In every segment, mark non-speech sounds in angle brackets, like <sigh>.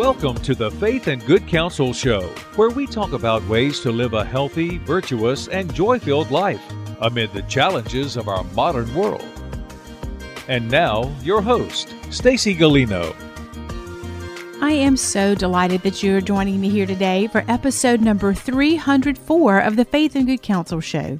Welcome to the Faith and Good Counsel Show, where we talk about ways to live a healthy, virtuous, and joy filled life amid the challenges of our modern world. And now, your host, Stacy Galino. I am so delighted that you are joining me here today for episode number 304 of the Faith and Good Counsel Show.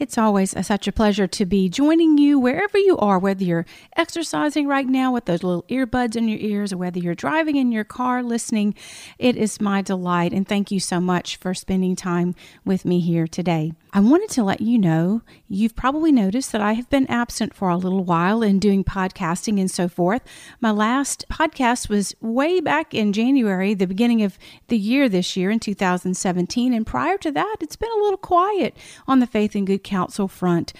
It's always a, such a pleasure to be joining you wherever you are, whether you're exercising right now with those little earbuds in your ears or whether you're driving in your car listening. It is my delight, and thank you so much for spending time with me here today. I wanted to let you know you've probably noticed that I have been absent for a little while in doing podcasting and so forth. My last podcast was way back in January, the beginning of the year this year in 2017. And prior to that, it's been a little quiet on the Faith and Good Counsel front.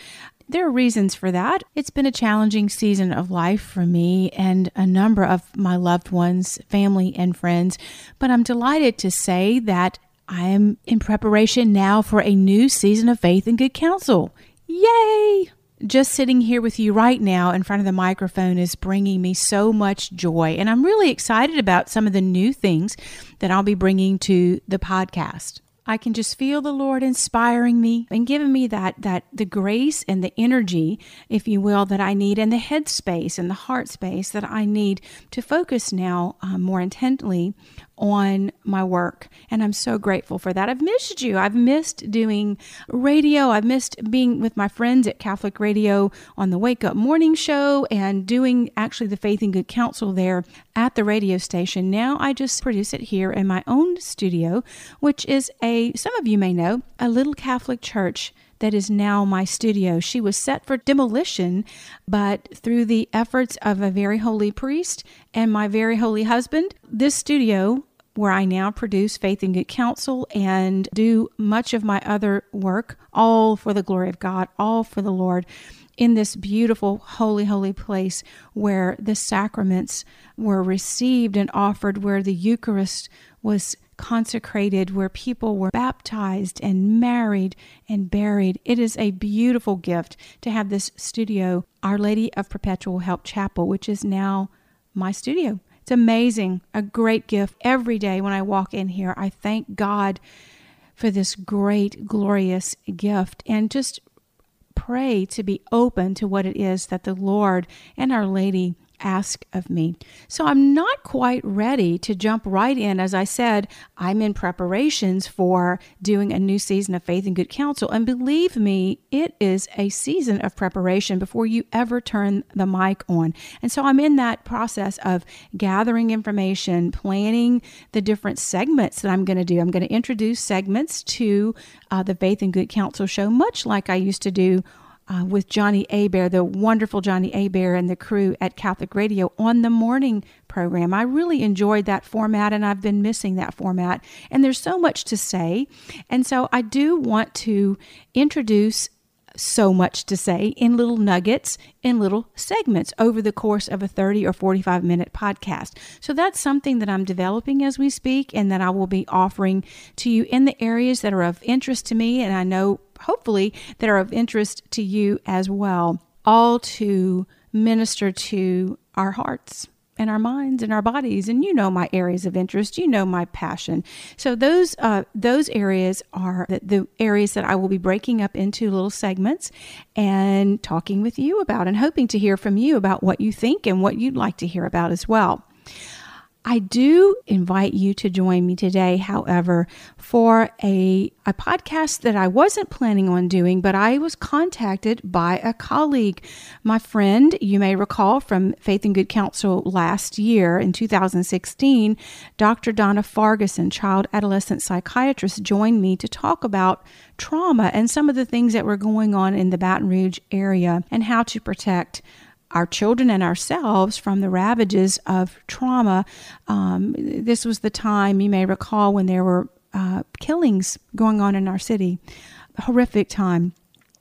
There are reasons for that. It's been a challenging season of life for me and a number of my loved ones, family, and friends. But I'm delighted to say that I am in preparation now for a new season of Faith and Good Counsel. Yay! Just sitting here with you right now in front of the microphone is bringing me so much joy. And I'm really excited about some of the new things that I'll be bringing to the podcast. I can just feel the Lord inspiring me and giving me that that the grace and the energy, if you will, that I need, and the head space and the heart space that I need to focus now um, more intently on my work. And I'm so grateful for that. I've missed you. I've missed doing radio. I've missed being with my friends at Catholic Radio on the Wake Up Morning Show and doing actually the Faith and Good Counsel there at the radio station. Now I just produce it here in my own studio, which is a, some of you may know, a little Catholic church that is now my studio. She was set for demolition, but through the efforts of a very holy priest and my very holy husband, this studio where I now produce Faith and Good Counsel and do much of my other work, all for the glory of God, all for the Lord, in this beautiful, holy, holy place where the sacraments were received and offered, where the Eucharist was consecrated, where people were baptized and married and buried. It is a beautiful gift to have this studio, Our Lady of Perpetual Help Chapel, which is now my studio. It's amazing, a great gift. Every day when I walk in here, I thank God for this great, glorious gift and just pray to be open to what it is that the Lord and Our Lady ask of me. So I'm not quite ready to jump right in. As I said, I'm in preparations for doing a new season of Faith and Good Counsel. And believe me, it is a season of preparation before you ever turn the mic on. And so I'm in that process of gathering information, planning the different segments that I'm going to do. I'm going to introduce segments to uh, the Faith and Good Counsel show, much like I used to do uh, with Johnny Abair, the wonderful Johnny Abair and the crew at Catholic Radio on the morning program. I really enjoyed that format and I've been missing that format. And there's so much to say. And so I do want to introduce so much to say in little nuggets, in little segments over the course of a 30 or 45 minute podcast. So that's something that I'm developing as we speak and that I will be offering to you in the areas that are of interest to me and I know hopefully that are of interest to you as well, all to minister to our hearts and our minds and our bodies. And you know my areas of interest. You know my passion. So those uh, those areas are the, the areas that i will be breaking up into little segments and talking with you about and hoping to hear from you about what you think and what you'd like to hear about as well I do invite you to join me today, however, for a, a podcast that I wasn't planning on doing, but I was contacted by a colleague. My friend, you may recall from Faith and Good Counsel last year in 2016, Dr. Donna Farguson, child adolescent psychiatrist, joined me to talk about trauma and some of the things that were going on in the Baton Rouge area and how to protect our children and ourselves from the ravages of trauma. Um, this was the time, you may recall, when there were uh, killings going on in our city. A horrific time.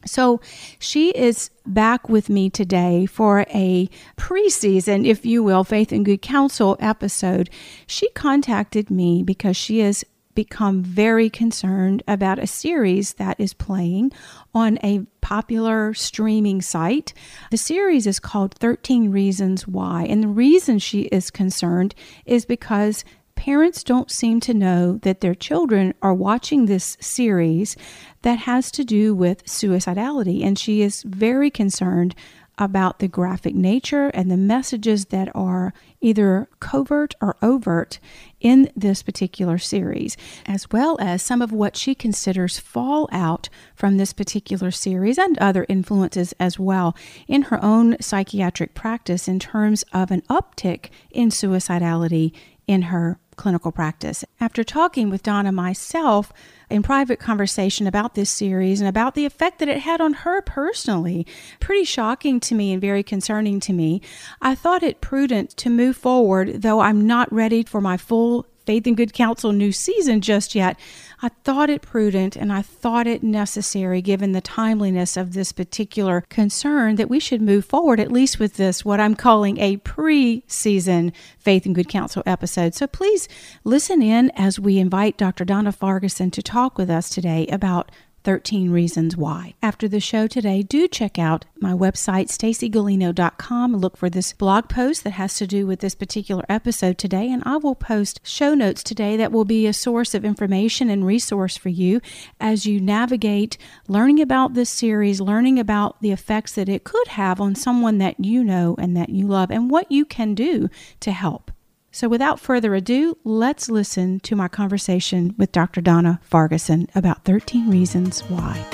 So she is back with me today for a preseason, if you will, Faith and Good Counsel episode. She contacted me because she is become very concerned about a series that is playing on a popular streaming site. The series is called 13 Reasons Why. And the reason she is concerned is because parents don't seem to know that their children are watching this series that has to do with suicidality. And she is very concerned about the graphic nature and the messages that are either covert or overt in this particular series, as well as some of what she considers fallout from this particular series and other influences as well in her own psychiatric practice in terms of an uptick in suicidality in her clinical practice. After talking with Donna myself, in private conversation about this series and about the effect that it had on her personally. Pretty shocking to me and very concerning to me. I thought it prudent to move forward, though I'm not ready for my full Faith and Good Counsel new season just yet. I thought it prudent and I thought it necessary, given the timeliness of this particular concern, that we should move forward at least with this, what I'm calling a pre season Faith and Good Counsel episode. So please listen in as we invite Dr. Donna Farguson to talk with us today about 13 Reasons Why. After the show today, do check out my website, stacygolino.com. Look for this blog post that has to do with this particular episode today, and I will post show notes today that will be a source of information and resource for you as you navigate learning about this series, learning about the effects that it could have on someone that you know and that you love, and what you can do to help. So, without further ado, let's listen to my conversation with Dr. Donna Farguson about 13 Reasons Why.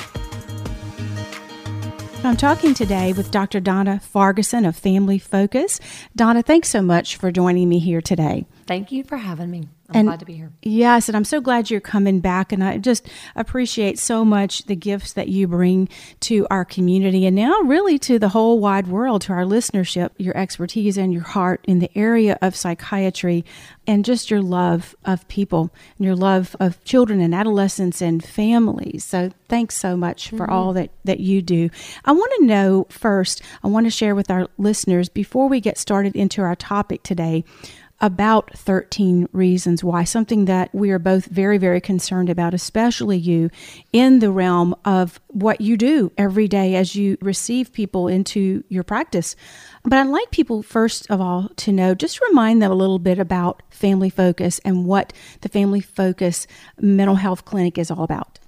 I'm talking today with Dr. Donna Farguson of Family Focus. Donna, thanks so much for joining me here today. Thank you for having me. I'm and glad to be here. Yes, and I'm so glad you're coming back. And I just appreciate so much the gifts that you bring to our community and now really to the whole wide world, to our listenership, your expertise and your heart in the area of psychiatry and just your love of people and your love of children and adolescents and families. So thanks so much for mm-hmm. all that, that you do. I want to know first, I want to share with our listeners before we get started into our topic today about 13 reasons why, something that we are both very, very concerned about, especially you, in the realm of what you do every day as you receive people into your practice. But I'd like people, first of all, to know just remind them a little bit about Family Focus and what the Family Focus Mental Health Clinic is all about.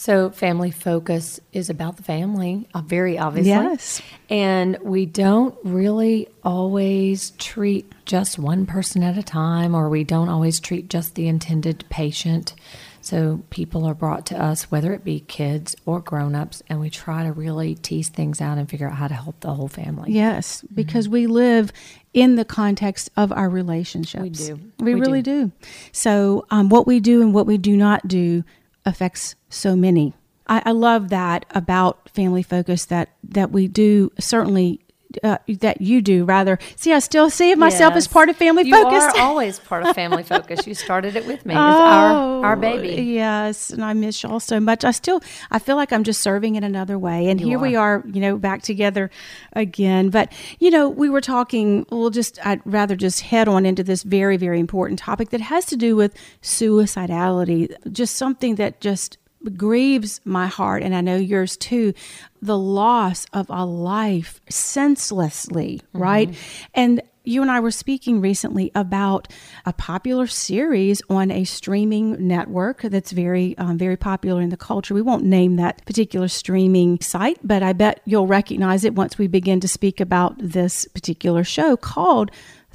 So, family focus is about the family, uh, very obviously. Yes. And we don't really always treat just one person at a time, or we don't always treat just the intended patient. So, people are brought to us, whether it be kids or grown ups, and we try to really tease things out and figure out how to help the whole family. Yes, because mm-hmm. we live in the context of our relationships. We do. We, we really do. do. So, um, what we do and what we do not do affects so many. I, I love that about family focus that that we do certainly uh, that you do rather. See, I still see myself yes. as part of Family you Focus. You are always part of Family Focus. You started it with me. It's <laughs> oh, our our baby. Yes, and I miss y'all so much. I still I feel like I'm just serving in another way. And you here are. we are, you know, back together again. But you know, we were talking. We'll just I'd rather just head on into this very very important topic that has to do with suicidality. Just something that just grieves my heart, and I know yours too, the loss of a life senselessly, mm-hmm. right? And you and I were speaking recently about a popular series on a streaming network that's very, um, very popular in the culture. We won't name that particular streaming site, but I bet you'll recognize it once we begin to speak about this particular show called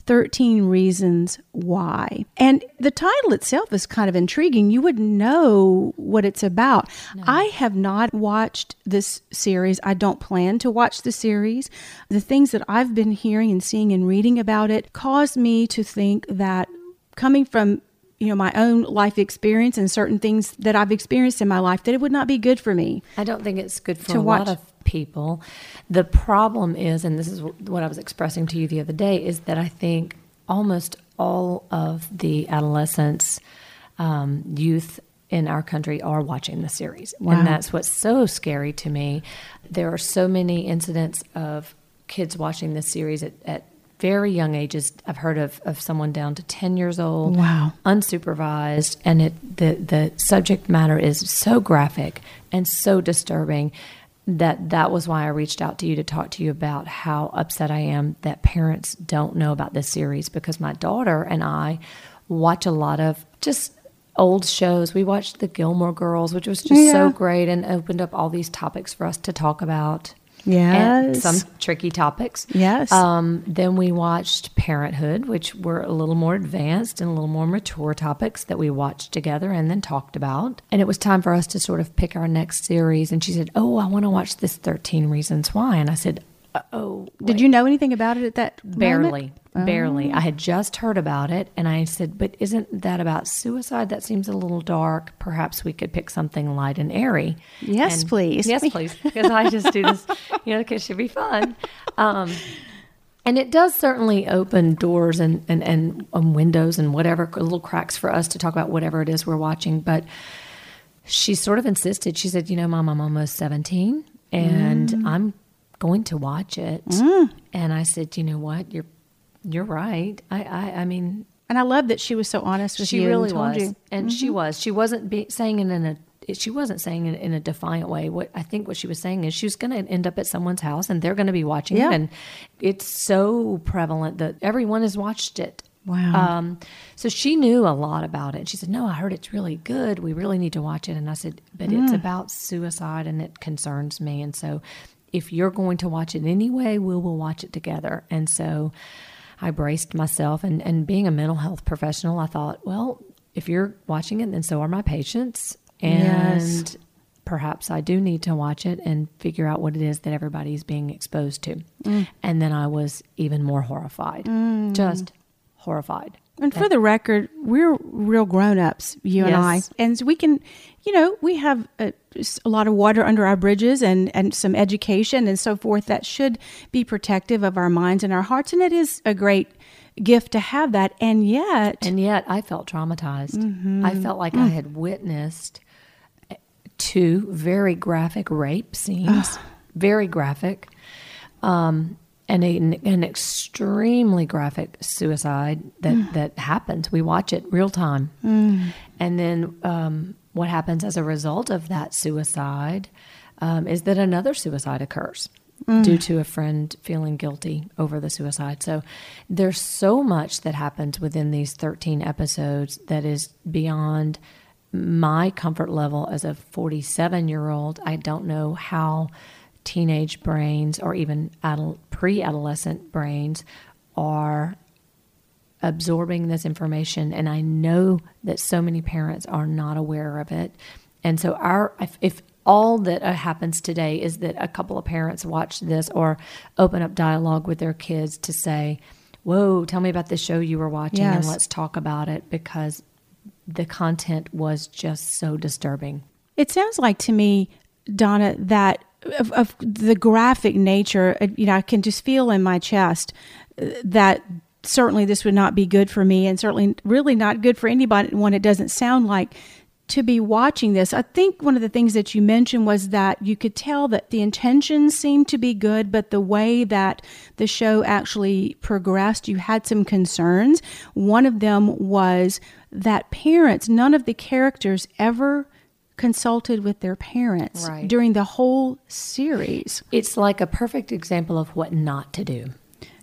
13 Reasons Why. And the title itself is kind of intriguing. You would know what it's about. No. I have not watched this series. I don't plan to watch the series. The things that I've been hearing and seeing and reading about it caused me to think that coming from you know my own life experience and certain things that I've experienced in my life that it would not be good for me. I don't think it's good for a watch. lot of people. The problem is, and this is what I was expressing to you the other day, is that I think almost all of the adolescents, um, youth in our country are watching the series. Wow. And that's what's so scary to me. There are so many incidents of kids watching this series at, at very young ages. I've heard of, of someone down to 10 years old. Wow. Unsupervised. And it the, the subject matter is so graphic and so disturbing that that was why I reached out to you to talk to you about how upset I am that parents don't know about this series because my daughter and I watch a lot of just old shows. We watched The Gilmore Girls, which was just Yeah. so great and opened up all these topics for us to talk about. Yes. some tricky topics. Yes. Um, then we watched Parenthood, which were a little more advanced and a little more mature topics that we watched together and then talked about. And it was time for us to sort of pick our next series. And she said, Oh, I want to watch this 13 Reasons Why. And I said, "Uh, Oh, Did you know anything about it at that Barely, moment? Barely. I had just heard about it, and I said, "But isn't that about suicide? That seems a little dark. Perhaps we could pick something light and airy." Yes, And- please. Yes, please. Because I just do this, you know, because it should be fun. Um, and it does certainly open doors and, and, and um, windows and whatever little cracks for us to talk about whatever it is we're watching. But she sort of insisted. She said, "You know, Mom, I'm almost 17, and Mm. I'm going to watch it." And I said, "You know what? You're you're right. I I, I mean, And I love that she was so honest with she you. She really and was, You. Mm-hmm. and she was. She wasn't be, saying it in a. She wasn't saying it in a defiant way. What I think what she was saying is she was going to end up at someone's house and they're going to be watching Yeah. it, and it's so prevalent that everyone has watched it. Wow. Um, so she knew a lot about it. She said, "No, I heard it's really good. We really need to watch it." And I said, "But it's Mm. about suicide, and it concerns me. And so, if you're going to watch it anyway, we will watch it together." And so, I braced myself. And and being a mental health professional, I thought, well, if you're watching it, then so are my patients, and Yes. perhaps I do need to watch it and figure out what it is that everybody's being exposed to. Mm. And then I was even more horrified, mm. just horrified. And for the record, we're real grown ups, you and I. And we can, you know, we have a, a lot of water under our bridges and, and some education and so forth that should be protective of our minds and our hearts. And it is a great gift to have that. And yet, And yet I felt traumatized. I mm-hmm. felt like mm. I had witnessed eh, two very graphic rape scenes, very graphic, um, and a, an extremely graphic suicide that, that happens. We watch it real time. And then um, what happens as a result of that suicide um, is that another suicide occurs. Due to a friend feeling guilty over the suicide. So there's so much that happens within these 13 episodes that is beyond my comfort level as a 47 year old. I don't know how teenage brains or even adult, pre adolescent brains are absorbing this information and i know that so many parents are not aware of it. And so our if, if all that uh, happens today is that a couple of parents watch this or open up dialogue with their kids to say whoa tell me about the show you were watching and let's talk about it because the content was just so disturbing. It sounds like to me, Donna, that of, of the graphic nature, uh, you know, I can just feel in my chest uh, that certainly this would not be good for me and certainly really not good for anybody when it doesn't sound like to be watching this. I think one of the things that you mentioned was that you could tell that the intentions seemed to be good, but the way that the show actually progressed, you had some concerns. One of them was that parents, none of the characters ever consulted with their parents Right. during the whole series. It's like a perfect example of what not to do.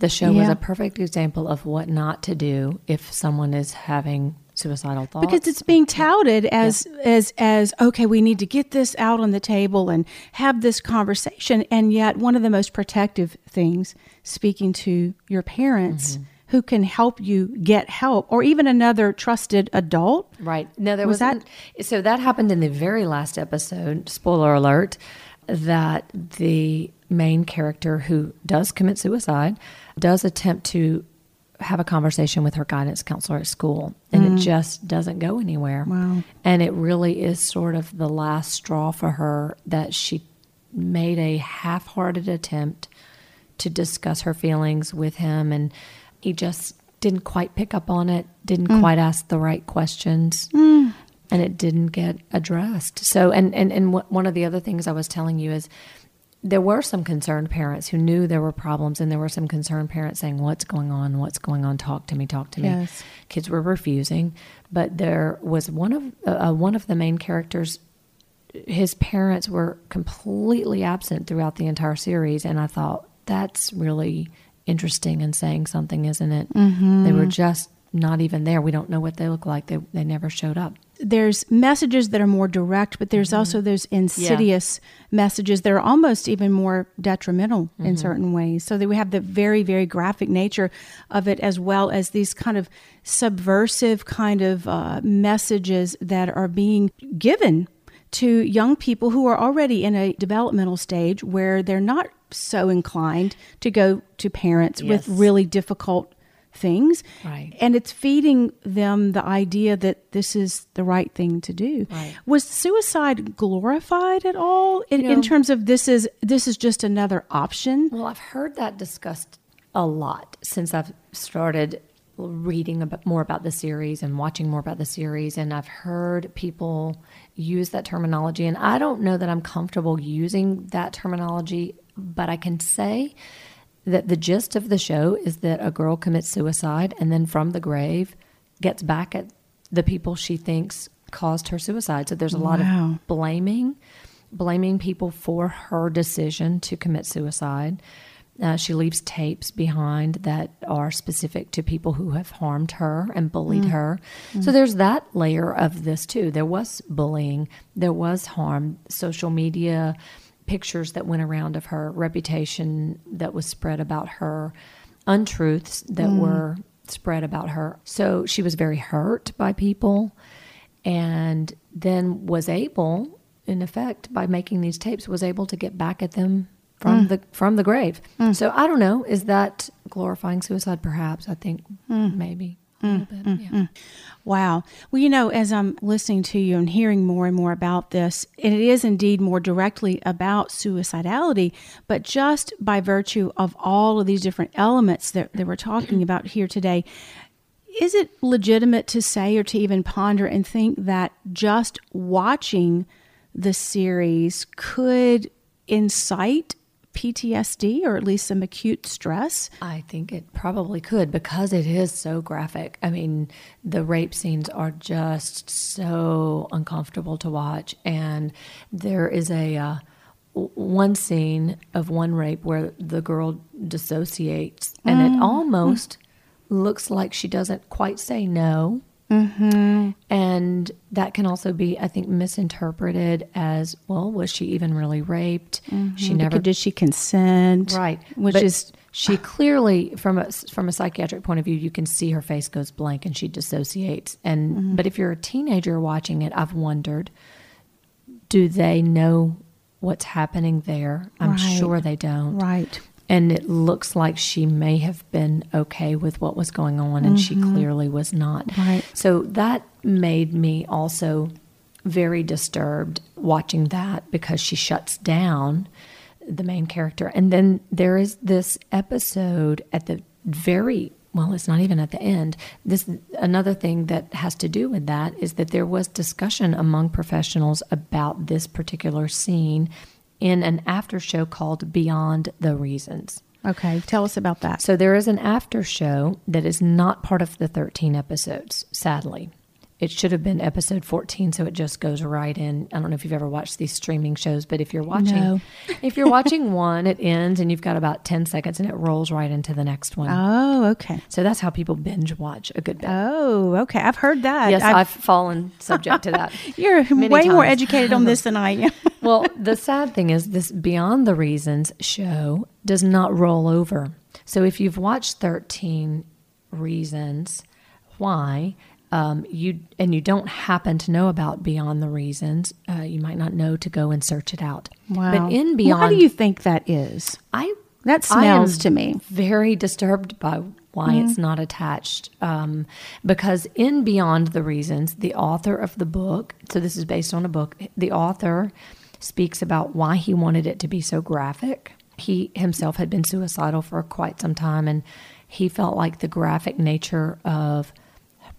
The show was a perfect example of what not to do if someone is having suicidal thoughts. because it's being touted as as as okay we need to get this out on the table and have this conversation and yet one of the most protective things speaking to your parents Mm-hmm. Who can help you get help or even another trusted adult Right. No, there Was that- that. So that happened in the very last episode. Spoiler alert: that the main character who does commit suicide does attempt to have a conversation with her guidance counselor at school, and it mm. just doesn't go anywhere. Wow. And it really is sort of the last straw for her that she made a half-hearted attempt to discuss her feelings with him and he just didn't quite pick up on it didn't quite ask the right questions and it didn't get addressed so and and, and wh- one of the other things i was telling you is there were some concerned parents who knew there were problems, and there were some concerned parents saying, "What's going on? What's going on? Talk to me. Talk to me." Yes. Kids were refusing, but there was one of uh, uh, one of the main characters. His parents were completely absent throughout the entire series, and I thought that's really interesting and saying something, isn't it? Mm-hmm. They were just not even there. We don't know what they look like. They they never showed up. There's messages that are more direct, but there's also those insidious messages that are almost even more detrimental in certain ways. So that we have the very, very graphic nature of it, as well as these kind of subversive kind of uh, messages that are being given to young people who are already in a developmental stage where they're not so inclined to go to parents with really difficult things. Right. And it's feeding them the idea that this is the right thing to do. Right. Was suicide glorified at all in, in terms of this is this is just another option? Well, I've heard that discussed a lot since I've started reading about more about the series and watching more about the series and I've heard people use that terminology and I don't know that I'm comfortable using that terminology but I can say that the gist of the show is that a girl commits suicide and then from the grave gets back at the people she thinks caused her suicide. So there's a lot Wow. of blaming, blaming people for her decision to commit suicide. Uh, she leaves tapes behind that are specific to people who have harmed her and bullied her. So there's that layer of this too. There was bullying, there was harm, social media pictures that went around of her, reputation that was spread about her, untruths that mm. were spread about her. So she was very hurt by people and then was able in effect by making these tapes was able to get back at them from mm. the from the grave. Mm. So I don't know, is that glorifying suicide perhaps? I think maybe little mm, bit. Mm, yeah. Mm. Wow. Well, you know, as I'm listening to you and hearing more and more about this, and it is indeed more directly about suicidality, but just by virtue of all of these different elements that, that we're talking <clears throat> about here today, is it legitimate to say or to even ponder and think that just watching the series could incite PTSD or at least some acute stress? I think it probably could because it is so graphic. I mean, the rape scenes are just so uncomfortable to watch. And there is a uh, one scene of one rape where the girl dissociates, and it almost looks like she doesn't quite say no. And that can also be, I think, misinterpreted as well, was she even really raped? She never Did she consent? Right, Which But is she clearly from a from a psychiatric point of view, you can see her face goes blank and she dissociates. And Mm-hmm. but if you're a teenager watching it, I've wondered, do they know what's happening there? I'm Right. sure they don't. right. And it looks like she may have been okay with what was going on, and she clearly was not. Mm-hmm. Right. So that made me also very disturbed watching that because she shuts down the main character. And then there is this episode at the very well, it's not even at the end. This another thing that has to do with that is that there was discussion among professionals about this particular scene in an after show called Beyond the Reasons. Okay. Tell us about that. So there is an after show that is not part of the 13 episodes, sadly. It should have been episode 14, so it just goes right in. I don't know if you've ever watched these streaming shows, but if you're watching No. <laughs> if you're watching one, it ends and you've got about 10 seconds and it rolls right into the next one. Oh, okay. so that's how people binge watch a good bit. Oh, okay. I've heard that. yes, I've- I've, fallen subject to that. <laughs> you're way more educated on this than I am. <laughs> well, the sad thing is, this Beyond the Reasons show does not roll over. So if you've watched 13 Reasons Why, um, you and you don't happen to know about Beyond the Reasons, uh, you might not know to go and search it out. Wow. But in beyond, Why do you think that is? I That I smells to me. very disturbed by why it's not attached. Um, because in Beyond the Reasons, the author of the book, so this is based on a book, the author speaks about why he wanted it to be so graphic. He himself had been suicidal for quite some time, and he felt like the graphic nature of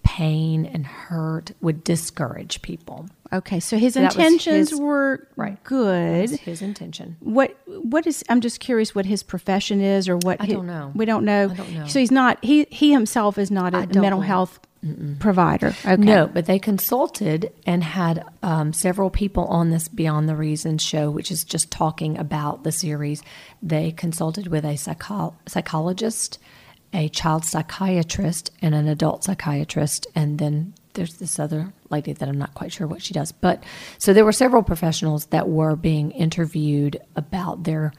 pain and hurt would discourage people. Okay, so his So intentions his- were right. good. His intention. What what is? I'm just curious what his profession is, or what I hi- don't know. We don't know. I don't know. So he's not. He he himself is not a mental know. health provider. Okay. No, but they consulted and had um, several people on this Beyond the Reasons show, which is just talking about the series. They consulted with a psycho- psychologist, a child psychiatrist, and an adult psychiatrist, and then there's this other lady that I'm not quite sure what she does. But so there were several professionals that were being interviewed about their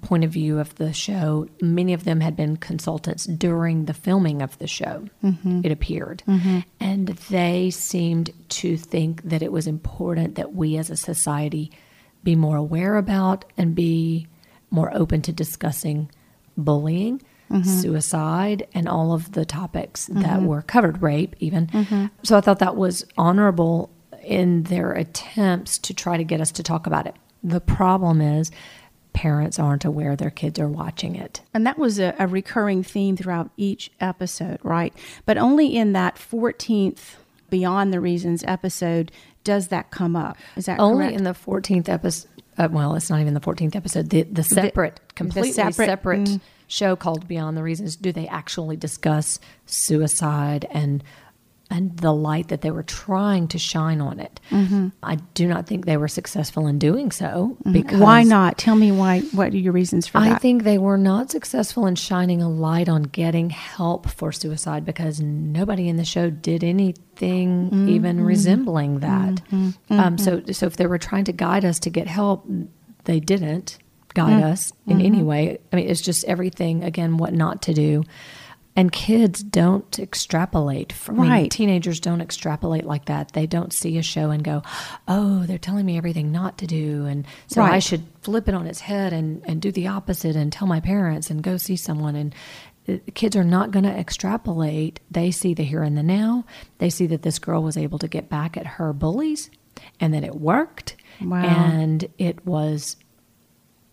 point of view of the show. Many of them had been consultants during the filming of the show, mm-hmm. it appeared. Mm-hmm. And they seemed to think that it was important that we as a society be more aware about and be more open to discussing bullying. Suicide and all of the topics that were covered, rape even. So I thought that was honorable in their attempts to try to get us to talk about it. The problem is parents aren't aware their kids are watching it. And that was a, a recurring theme throughout each episode, right? But only in that 14th Beyond the Reasons episode does that come up. Is that Only correct? in the 14th episode. Uh, well, it's not even the 14th episode. The, the separate, completely separate- separate, mm. Show called Beyond the Reasons do they actually discuss suicide and and the light that they were trying to shine on it. Mm-hmm. I do not think they were successful in doing so because why not? Tell me why. What are your reasons for I that? I think they were not successful in shining a light on getting help for suicide because nobody in the show did anything Mm-hmm. even resembling that. Um, so, so if they were trying to guide us to get help, they didn't guide us in any way. I mean, it's just everything again what not to do. And kids don't extrapolate. From, I mean, Right. teenagers don't extrapolate like that. They don't see a show and go, "Oh, they're telling me everything not to do," and so I should flip it on its head and, and do the opposite and tell my parents and go see someone and uh, kids are not going to extrapolate they see the here and the now they see that this girl was able to get back at her bullies and that it worked Wow. and it was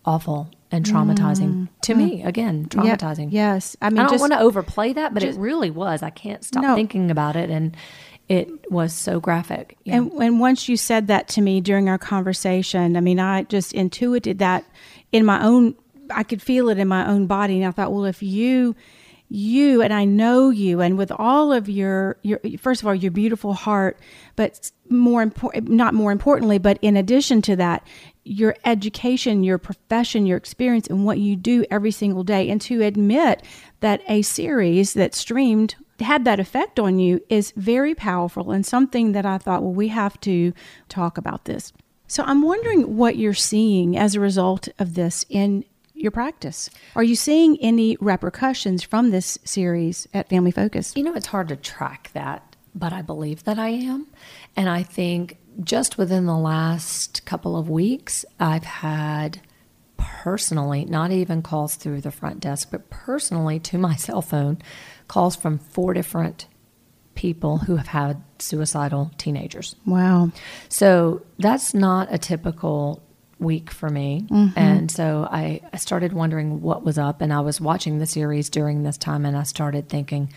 awful and traumatizing to me again Mm. Traumatizing yes. I mean, i, don't just- want to overplay that but just- it really was i can't stop No. thinking about it and it was so graphic Yeah. And and once you said that to me during our conversation, I mean, I just intuited that in my own. I could feel it in my own body, and I thought, well, if you, you, and I know you, and with all of your your first of all your beautiful heart, but more important, not more importantly, but in addition to that, your education, your profession, your experience, and what you do every single day, and to admit that a series that streamed had that effect on you is very powerful and something that I thought, well, we have to talk about this. So I'm wondering what you're seeing as a result of this in your practice. Are you seeing any repercussions from this series at Family Focus? You know, it's hard to track that, but I believe that I am. And I think just within the last couple of weeks, I've had personally, not even calls through the front desk, but personally to my <laughs> cell phone, calls from four different people who have had suicidal teenagers. Wow. So that's not a typical week for me. Mm-hmm. And so I, I started wondering what was up. And I was watching the series during this time and I started thinking,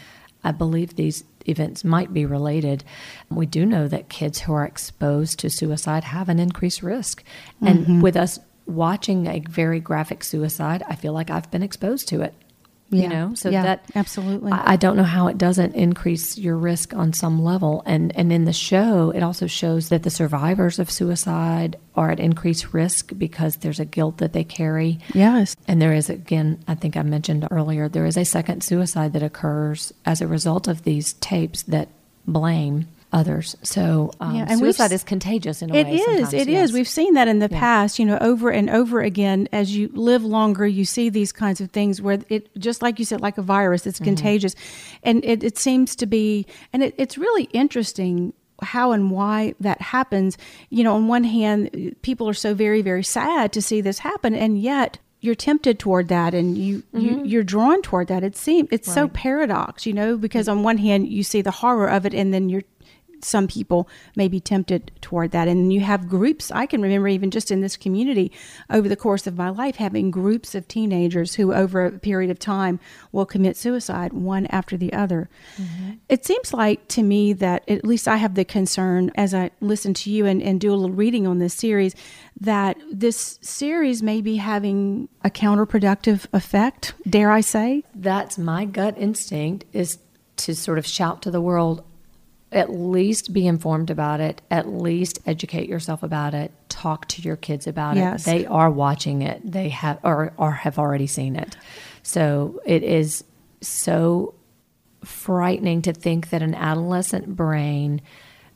I believe these events might be related. We do know that kids who are exposed to suicide have an increased risk. And mm-hmm. with us watching a very graphic suicide, I feel like I've been exposed to it. Yeah. You know, so Yeah, that absolutely. I, I don't know how it doesn't increase your risk on some level. And and in the show, it also shows that the survivors of suicide are at increased risk because there's a guilt that they carry. Yes. And there is again, I think I mentioned earlier, there is a second suicide that occurs as a result of these tapes that blame others. So um, Yeah, and suicide is contagious in a It way. is. It is. yes. We've seen that in the past, you know, over and over again. As you live longer, you see these kinds of things where it, just like you said, like a virus, Mm-hmm. it's contagious. And it, it seems to be, and it, it's really interesting how and why that happens. You know, on one hand, people are so very, very sad to see this happen, and yet, you're tempted toward that and you, you you're drawn toward that it seems it's so Mm-hmm. Paradox you know because on one hand you see the horror of it and then you're some people may be tempted toward that. And you have groups, I can remember even just in this community over the course of my life, having groups of teenagers who, over a period of time, will commit suicide one after the other. Mm-hmm. It seems like to me that at least I have the concern as I listen to you and, and do a little reading on this series that this series may be having a counterproductive effect, dare I say? That's my gut instinct is to sort of shout to the world, at least be informed about it, at least educate yourself about it, talk to your kids about yes. it. They are watching it. They have or, or have already seen it. So it is so frightening to think that an adolescent brain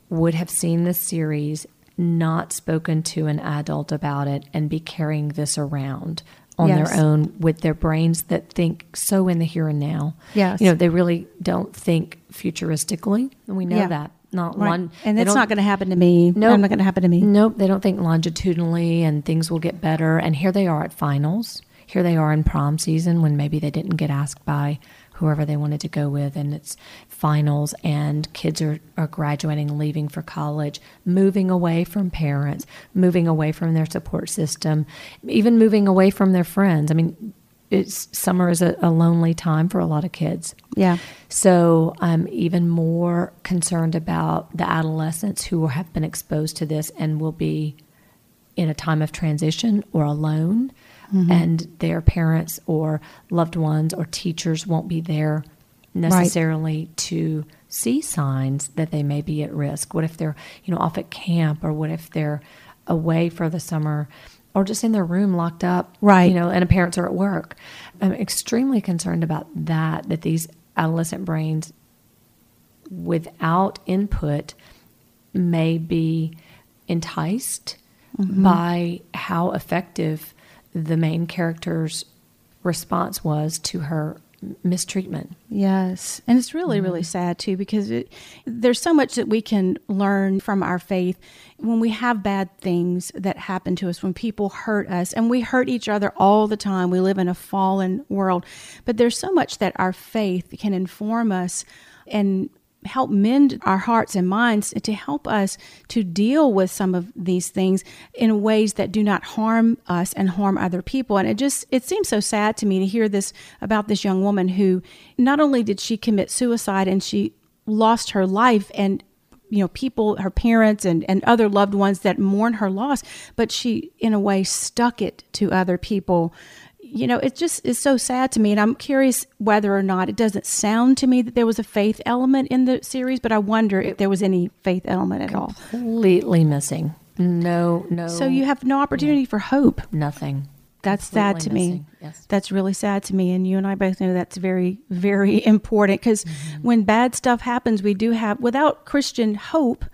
would have seen this series, not spoken to an adult about it, and be carrying this around on yes. their own with their brains that think so in the here and now. Yes. You know, they really don't think futuristically, and we know yeah. that. Not right. Long, and it's not going to happen to me. No, nope, not going to happen to me. Nope, they don't think longitudinally and things will get better. And here they are at finals. Here they are in prom season when maybe they didn't get asked by whoever they wanted to go with, and it's finals, and kids are, are graduating, leaving for college, moving away from parents, moving away from their support system, even moving away from their friends. I mean, it's summer is a, a, lonely time for a lot of kids. Yeah. So I'm even more concerned about the adolescents who have been exposed to this and will be in a time of transition or alone mm-hmm. and their parents or loved ones or teachers won't be there necessarily right. to see signs that they may be at risk. What if they're, you know, off at camp or what if they're away for the summer or just in their room locked up, right? You know, and parents are at work. I'm extremely concerned about that that these adolescent brains without input may be enticed mm-hmm. by how effective the main character's response was to her mistreatment. Yes. And it's really, mm-hmm. really sad too because it, there's so much that we can learn from our faith when we have bad things that happen to us, when people hurt us, and we hurt each other all the time. We live in a fallen world. But there's so much that our faith can inform us and help mend our hearts and minds to help us to deal with some of these things in ways that do not harm us and harm other people. And it just it seems so sad to me to hear this about this young woman who not only did she commit suicide and she lost her life and you know people her parents and, and other loved ones that mourn her loss but she in a way stuck it to other people you know, it just is so sad to me. And I'm curious whether or not it doesn't sound to me that there was a faith element in the series, but I wonder if there was any faith element at all. Completely missing. No, no. So you have no opportunity no. for hope. Nothing. That's sad to missing. me. Yes. That's really sad to me. And you and I both know that's very, very <laughs> important because mm-hmm. when bad stuff happens, we do have, without Christian hope,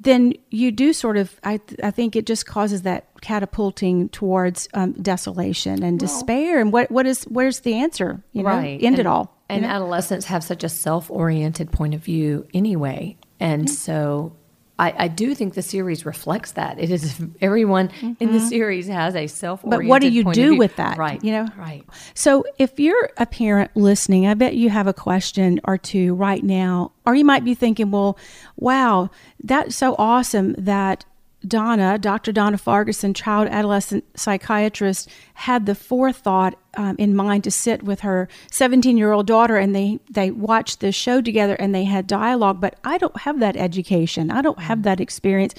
then you do sort of I, I think it just causes that catapulting towards um, desolation and well, despair and what what is where's the answer you know right. end and, it all and know? adolescents have such a self-oriented point of view anyway and yeah. so I, I, do think the series reflects that. It is everyone mm-hmm. in the mm-hmm. series has a self. But what do you do with that? Right. You know. Right. So if you're a parent listening, I bet you have a question or two right now, or you might be thinking, "Well, wow, that's so awesome that Donna, Dr. Donna Farguson, child adolescent psychiatrist, had the forethought um, in mind to sit with her 17 year old daughter and they, they watched the show together and they had dialogue. But I don't have that education, I don't have that experience.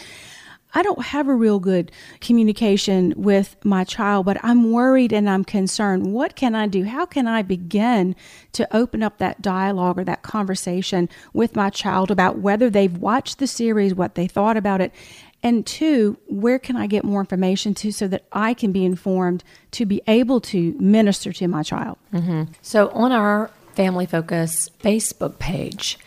I don't have a real good communication with my child, but I'm worried and I'm concerned. What can I do? How can I begin to open up that dialogue or that conversation with my child about whether they've watched the series, what they thought about it, and two, where can I get more information to so that I can be informed to be able to minister to my child? Mm-hmm. So, on our Family Focus Facebook page,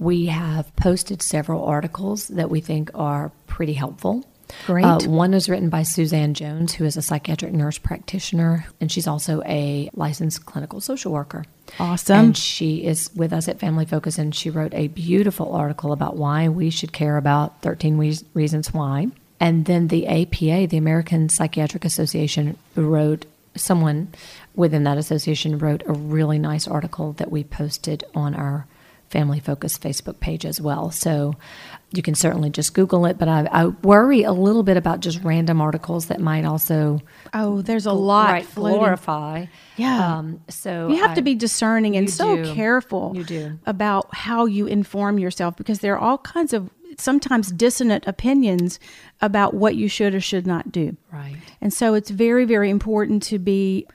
we have posted several articles that we think are pretty helpful. Great. Uh, one is written by Suzanne Jones, who is a psychiatric nurse practitioner, and she's also a licensed clinical social worker. Awesome. And she is with us at Family Focus, and she wrote a beautiful article about why we should care about 13 Reasons Why. And then the APA, the American Psychiatric Association, wrote, someone within that association wrote a really nice article that we posted on our Family Focus Facebook page as well. So you can certainly just Google it. But I, I worry a little bit about just random articles that might also Oh, there's a lot right, glorify. Yeah. Um, so You have I- to be discerning and so do. careful You do. about how you inform yourself because there are all kinds of sometimes dissonant opinions about what you should or should not do. right. And so it's very, very important to be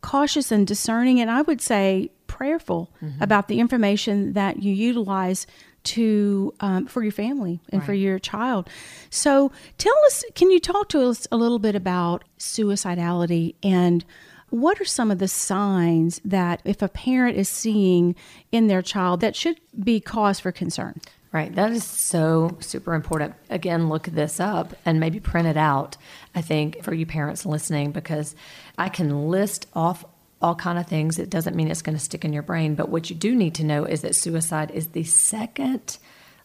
cautious and discerning, and I would say prayerful Mm-hmm. about the information that you utilize to um, for your family and for your child. So tell us, can you talk to us a little bit about suicidality and what are some of the signs that if a parent is seeing in their child that should be cause for concern? Right. That is so super important. Again, look this up and maybe print it out, I think, for you parents listening, because I can list off all kind of things. It doesn't mean it's going to stick in your brain. But what you do need to know is that suicide is the second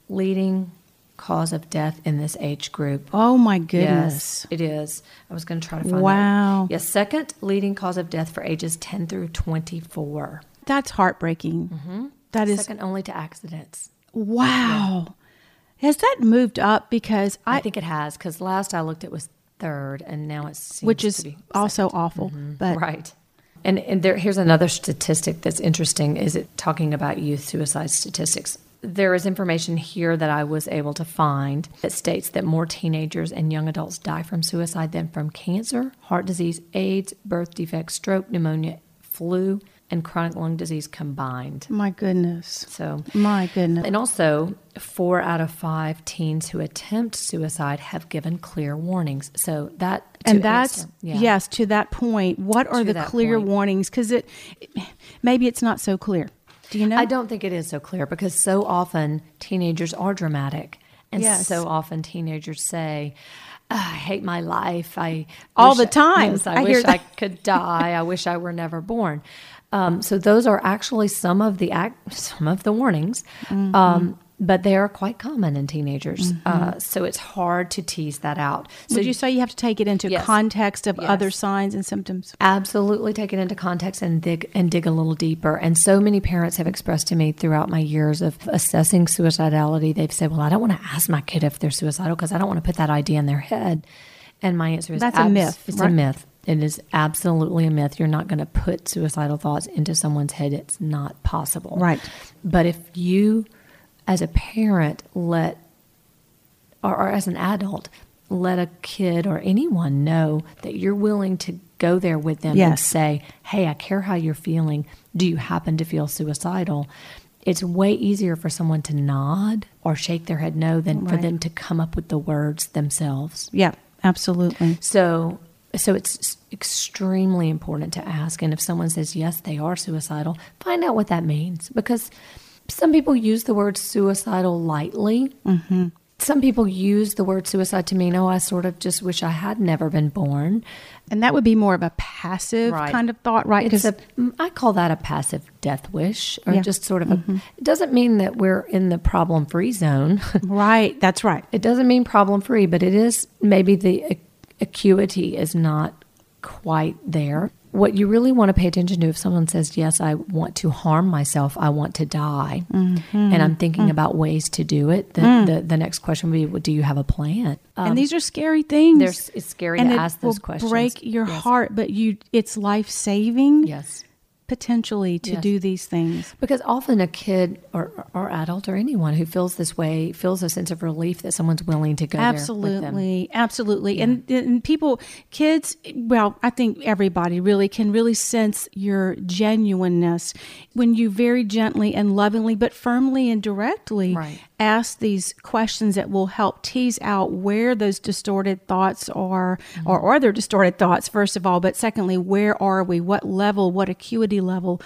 leading cause of death in this age group. Oh my goodness. Yes, it is. I was going to try to find Wow. that. Yes, second leading cause of death for ages 10 through 24. That's heartbreaking. Mm-hmm. That is Second only to accidents. Wow. Has that moved up? Because I, I, think it has because last I looked, it was third, and now it's which is also awful. Mm-hmm. But right. And and there here's another statistic that's interesting. Is it talking about youth suicide statistics? There is information here that I was able to find that states that more teenagers and young adults die from suicide than from cancer, heart disease, AIDS, birth defects, stroke, pneumonia, flu, and chronic lung disease combined. my goodness. So My goodness. and also, four out of five teens who attempt suicide have given clear warnings. So that to and that's yeah. yes to that point what are To the clear point. warnings because it maybe it's not so clear do you know I don't think it is so clear because so often teenagers are dramatic, and Yes. so often teenagers say. "Ah, I hate my life. I All the I- time. yes, I, I wish I could die. I wish I were never born. Um, so those are actually some of the act, <laughs> some of the warnings, Mm-hmm. um, but they are quite common in teenagers. Uh, so it's hard to tease that out. So would you say you have to take it into Yes. context of other signs and symptoms absolutely take it into context and dig and dig a little deeper. And so many parents have expressed to me throughout my years of assessing suicidality, they've said, "Well, I don't want to ask my kid if they're suicidal because I don't want to put that idea in their head." And my answer is That's a myth, It's right? a myth. It is absolutely a myth. You're not going to put suicidal thoughts into someone's head. It's not possible. Right. But if you, as a parent, let or, or as an adult, let a kid or anyone know that you're willing to go there with them and say, Hey, I care how you're feeling. Do you happen to feel suicidal? It's way easier for someone to nod or shake their head no than for them to come up with the words themselves. yeah absolutely So, so it's extremely important to ask. And if someone says yes, they are suicidal, find out what that means because some people use the word suicidal lightly. Mm-hmm. Some people use the word suicide to mean, oh, I sort of just wish I had never been born. and that would be more of a passive Right. kind of thought right It's because I call that a passive death wish, or Yeah. just sort of a. It doesn't mean that we're in the problem free zone. <laughs> right that's right It doesn't mean problem free, but it is maybe the ac- acuity is not quite there. What you really want to pay attention to if someone says, Yes, I want to harm myself, I want to die, Mm-hmm. and I'm thinking about ways to do it, the, Mm. the, the next question would be, well, Do you have a plan? Um, and these are scary things there's- it's scary and to it ask those will questions. break your Yes. heart but you it's life saving yes. Potentially to Yes. do these things Because often a kid or, or adult or anyone who feels this way feels a sense of relief that someone's willing to go there with them. absolutely absolutely and, and people kids well i think everybody really can really sense your genuineness when you very gently and lovingly but firmly and directly Right. Ask these questions that will help tease out where those distorted thoughts are mm-hmm. or are there distorted thoughts first of all but secondly where are we? What level what acuity level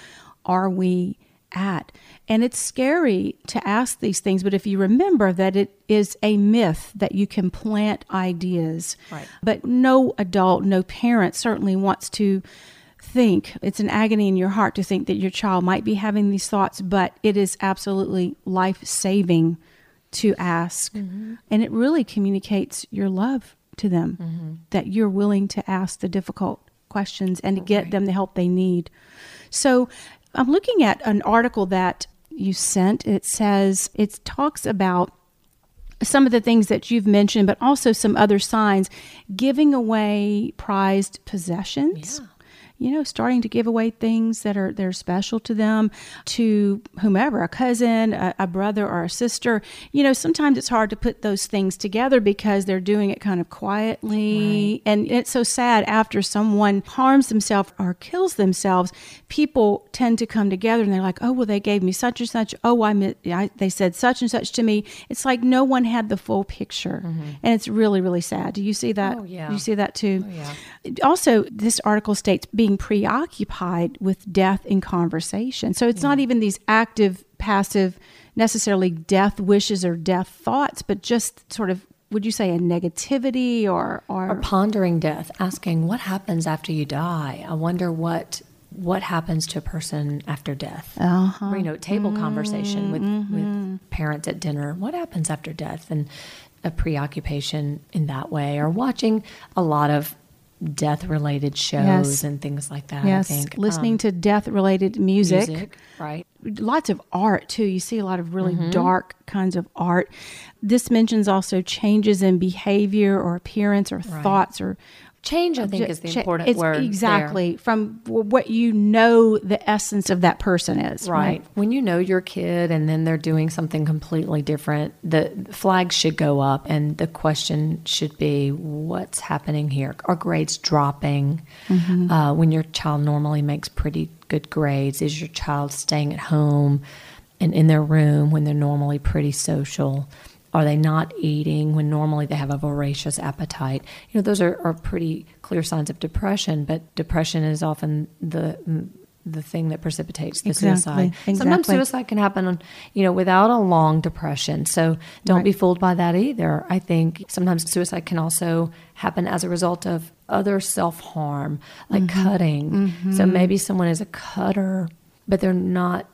are we at? And it's scary to ask these things but if you remember that it is a myth that you can plant ideas. Right. but no adult no parent certainly wants to think it's an agony in your heart to think that your child might be having these thoughts but it is absolutely life saving to ask. Mm-hmm. And it really communicates your love to them mm-hmm. that you're willing to ask the difficult questions and to get them the help they need. So i'm looking at an article that you sent. It says, it talks about some of the things that you've mentioned, but also some other signs giving away prized possessions. Yeah you know, starting to give away things that are they're special to them to whomever, a cousin, a, a, brother, or a sister. You know, sometimes it's hard to put those things together because they're doing it kind of quietly, right. and it's so sad after someone harms themselves or kills themselves. People tend to come together and they're like, "Oh, well, they gave me such and such. Oh, I, I they said such and such to me." It's like no one had the full picture, mm-hmm. and it's really, really sad. Do you see that? Oh, yeah. Do you see that too? Oh, yeah. Also, this article states being being preoccupied with death in conversation. So it's yeah. not even these active, passive, necessarily death wishes or death thoughts, but just sort of would you say a negativity or, or or, pondering death, asking what happens after you die? I wonder what what happens to a person after death. Uh-huh. Or, you know, table mm-hmm. conversation with mm-hmm. with parents at dinner. What happens after death? And a preoccupation in that way, or watching a lot of death related shows yes. and things like that. Yes, I think. listening um, to death related music. music. right? Lots of art too. You see a lot of really mm-hmm. dark kinds of art. This mentions also changes in behavior or appearance or right. thoughts or Change, I think, is the important it's word. Exactly. There. From what you know the essence of that person is. Right. right. When you know your kid and then they're doing something completely different, the flags should go up and the question should be what's happening here? Are grades dropping? Mm-hmm. Uh, when your child normally makes pretty good grades, is your child staying at home and in their room when they're normally pretty social? Are they not eating when normally they have a voracious appetite? You know, those are, are pretty clear signs of depression, but depression is often the the thing that precipitates the exactly, suicide. Exactly. Sometimes suicide can happen, you know, without a long depression. So don't right. be fooled by that either. I think sometimes suicide can also happen as a result of other self harm, like mm-hmm. cutting. Mm-hmm. So maybe someone is a cutter, but they're not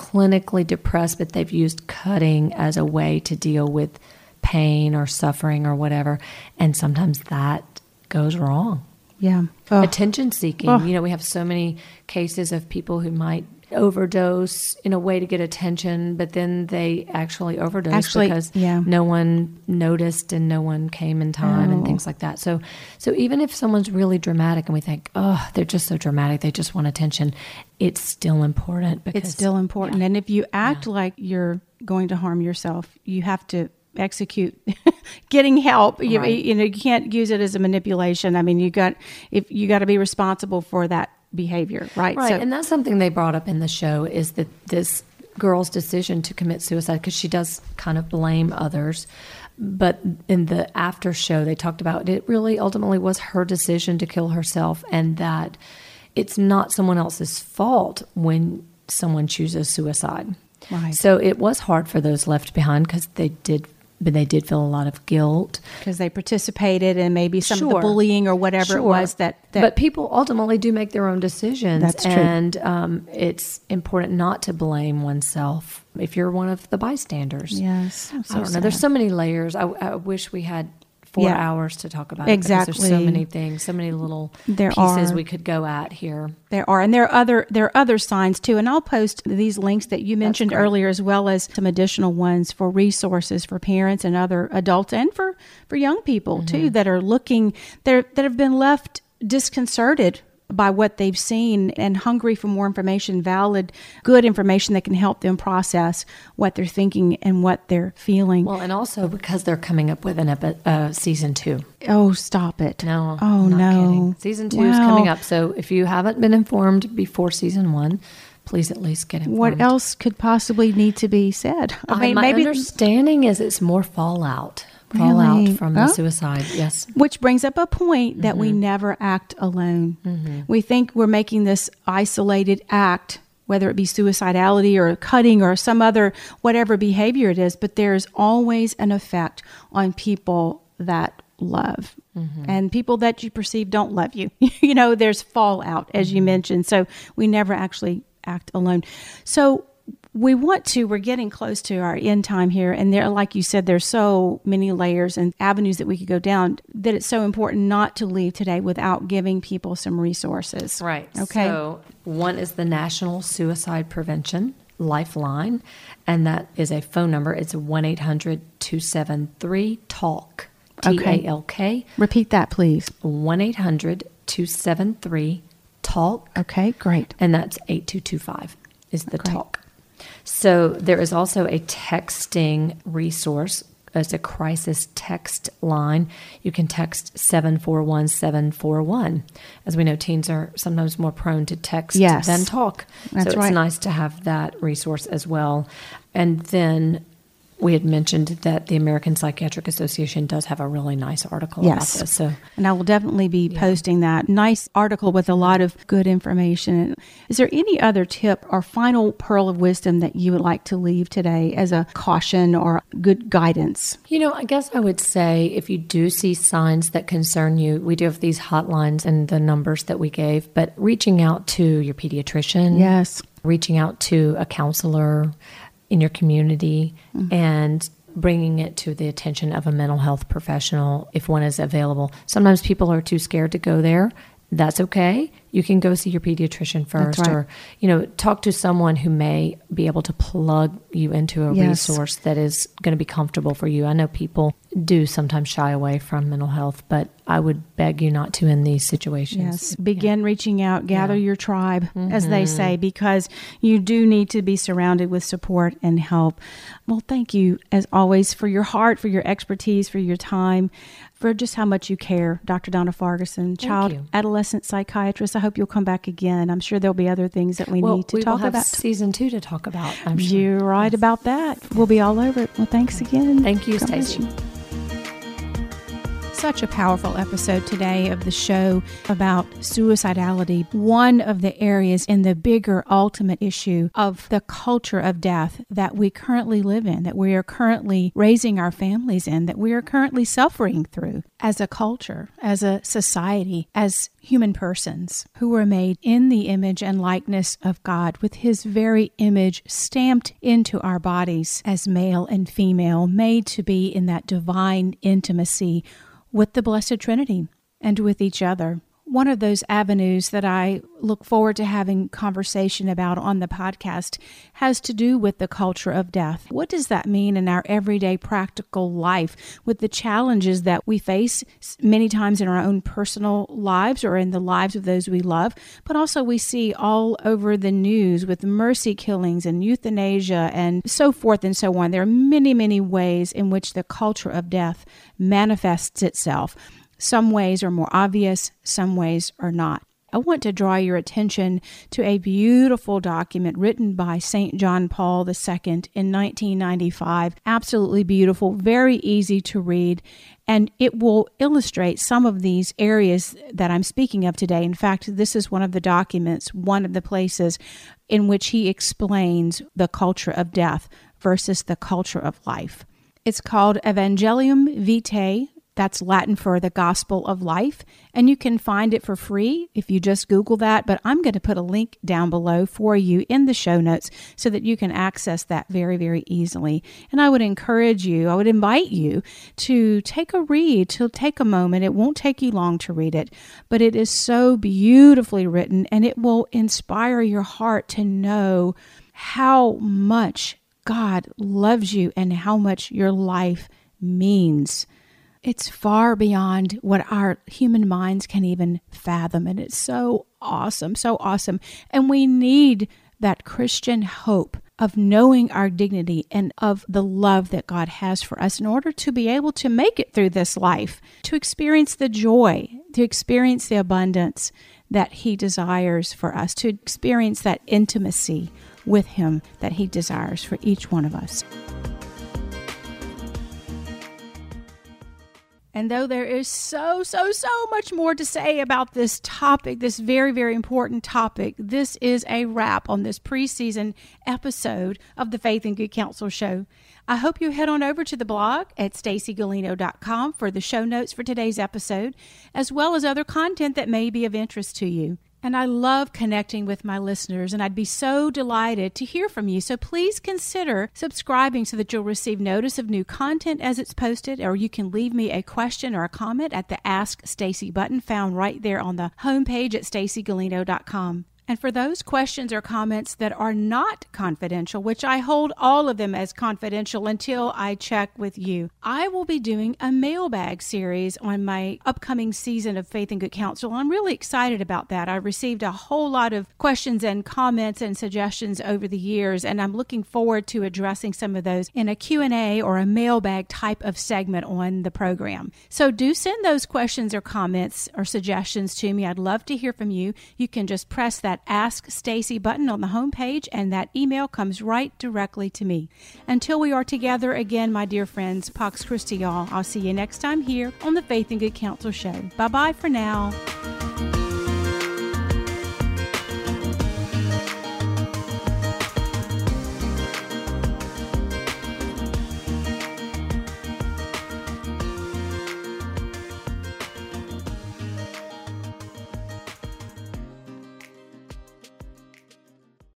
clinically depressed, but they've used cutting as a way to deal with pain or suffering or whatever. And sometimes that goes wrong. Yeah. Oh. Attention seeking. Oh. You know, we have so many cases of people who might overdose in a way to get attention, but then they actually overdose actually, because yeah. no one noticed and no one came in time oh. and things like that. So, so even if someone's really dramatic and we think, oh, they're just so dramatic, they just want attention, it's still important. Because, it's still important, yeah. and if you act yeah. like you're going to harm yourself, you have to execute <laughs> getting help you, right. you know you can't use it as a manipulation i mean you got if you got to be responsible for that behavior, right? Right, so, and that's something they brought up in the show is that this girl's decision to commit suicide because she does kind of blame others. But in the after show, they talked about it really ultimately was her decision to kill herself, and that it's not someone else's fault when someone chooses suicide. Right. So it was hard for those left behind because they did but they did feel a lot of guilt because they participated in maybe some sure. of the bullying or whatever sure. it was that, that, But people ultimately do make their own decisions. That's true. And um, it's important not to blame oneself if you're one of the bystanders. Yes. So I don't know. There's so many layers. I, I wish we had four yeah. hours to talk about exactly. it there's so many things, so many little there pieces are. we could go at here. There are, and there are other there are other signs too. And I'll post these links that you mentioned earlier, as well as some additional ones for resources for parents and other adults, and for for young people mm-hmm. too that are looking that that have been left disconcerted by what they've seen and hungry for more information, valid, good information that can help them process what they're thinking and what they're feeling. Well, and also because they're coming up with an epi- uh, season two. Oh, stop it! No, oh no, kidding. season two is coming up. So if you haven't been informed before season one. Please at least get informed. What else could possibly need to be said? I mean, my maybe understanding is it's more fallout fallout really? from the oh. suicide. Yes. Which brings up a point that mm-hmm. we never act alone. Mm-hmm. We think we're making this isolated act, whether it be suicidality or cutting or some other whatever behavior it is, but there's always an effect on people that love. Mm-hmm. And people that you perceive don't love you. <laughs> you know, there's fallout, as you mm-hmm. mentioned. So we never actually act alone. So we want to we're getting close to our end time here and there like you said there's so many layers and avenues that we could go down that it's so important not to leave today without giving people some resources right okay so one is the national suicide prevention Lifeline, and that is a phone number. It's 1 800 273 TALK. T A L K. Repeat that, please. 1 800 273 TALK. Okay, great. And that's 8225 is the Great. TALK. So there is also a texting resource. It's a crisis text line. You can text 741 741. As we know, teens are sometimes more prone to text Yes. than talk. That's so it's right. nice to have that resource as well. And then we had mentioned that the American Psychiatric Association does have a really nice article Yes. about this. So And I will definitely be posting that nice article with a lot of good information. Is there any other tip or final pearl of wisdom that you would like to leave today as a caution or good guidance? You know, I guess I would say if you do see signs that concern you, we do have these hotlines and the numbers that we gave, but reaching out to your pediatrician, Yes. reaching out to a counselor in your community, mm-hmm. and bringing it to the attention of a mental health professional if one is available. Sometimes people are too scared to go there. That's okay. You can go see your pediatrician first right. or you know, talk to someone who may be able to plug you into a Yes. resource that is going to be comfortable for you. I know people do sometimes shy away from mental health, but I would beg you not to in these situations. Yes. Begin reaching out, gather your tribe, as they mm-hmm. say, because you do need to be surrounded with support and help. Well, thank you, as always, for your heart, for your expertise, for your time, for just how much you care, Dr. Donna Ferguson, child adolescent psychiatrist. I hope you'll come back again. I'm sure there'll be other things that we Well, need to we talk will have about. season two to talk about. I'm sure. You're right about that. We'll be all over it. Well, thanks again. Thank you, God bless Stacy. you. Such a powerful episode today of the show about suicidality. One of the areas in the bigger ultimate issue of the culture of death that we currently live in, that we are currently raising our families in, that we are currently suffering through as a culture, as a society, as human persons who were made in the image and likeness of God, with His very image stamped into our bodies as male and female, made to be in that divine intimacy with the Blessed Trinity and with each other. One of those avenues that I look forward to having conversation about on the podcast has to do with the culture of death. What does that mean in our everyday practical life with the challenges that we face many times in our own personal lives or in the lives of those we love, but also we see all over the news with mercy killings and euthanasia and so forth and so on. There are many, many ways in which the culture of death manifests itself. Some ways are more obvious, some ways are not. I want to draw your attention to a beautiful document written by St. John Paul II in 1995. Absolutely beautiful, very easy to read, and it will illustrate some of these areas that I'm speaking of today. In fact, this is one of the documents, one of the places in which he explains the culture of death versus the culture of life. It's called Evangelium Vitae. That's Latin for the Gospel of Life. And you can find it for free if you just Google that. But I'm going to put a link down below for you in the show notes so that you can access that very, very easily. And I would encourage you, I would invite you to take a read, to take a moment. It won't take you long to read it, but it is so beautifully written and it will inspire your heart to know how much God loves you and how much your life means. It's far beyond what our human minds can even fathom. And it's so awesome, so awesome. And we need that Christian hope of knowing our dignity and of the love that God has for us in order to be able to make it through this life, to experience the joy, to experience the abundance that He desires for us, to experience that intimacy with Him that He desires for each one of us. And though there is so, so, so much more to say about this topic, this very, very important topic, this is a wrap on this preseason episode of the Faith and Good Counsel Show. I hope you head on over to the blog at stacygallino.com for the show notes for today's episode, as well as other content that may be of interest to you. And I love connecting with my listeners, and I'd be so delighted to hear from you. So please consider subscribing so that you'll receive notice of new content as it's posted, or you can leave me a question or a comment at the Ask Stacy button found right there on the homepage at stacygallino.com. And for those questions or comments that are not confidential, which I hold all of them as confidential until I check with you, I will be doing a mailbag series on my upcoming season of Faith and Good Counsel. I'm really excited about that. I received a whole lot of questions and comments and suggestions over the years, and I'm looking forward to addressing some of those in a Q&A or a mailbag type of segment on the program. So do send those questions or comments or suggestions to me. I'd love to hear from you. You can just press that Ask Stacy button on the homepage, and that email comes right directly to me. Until we are together again, my dear friends, Pax Christi, y'all. I'll see you next time here on the Faith and Good Counsel Show. Bye bye for now.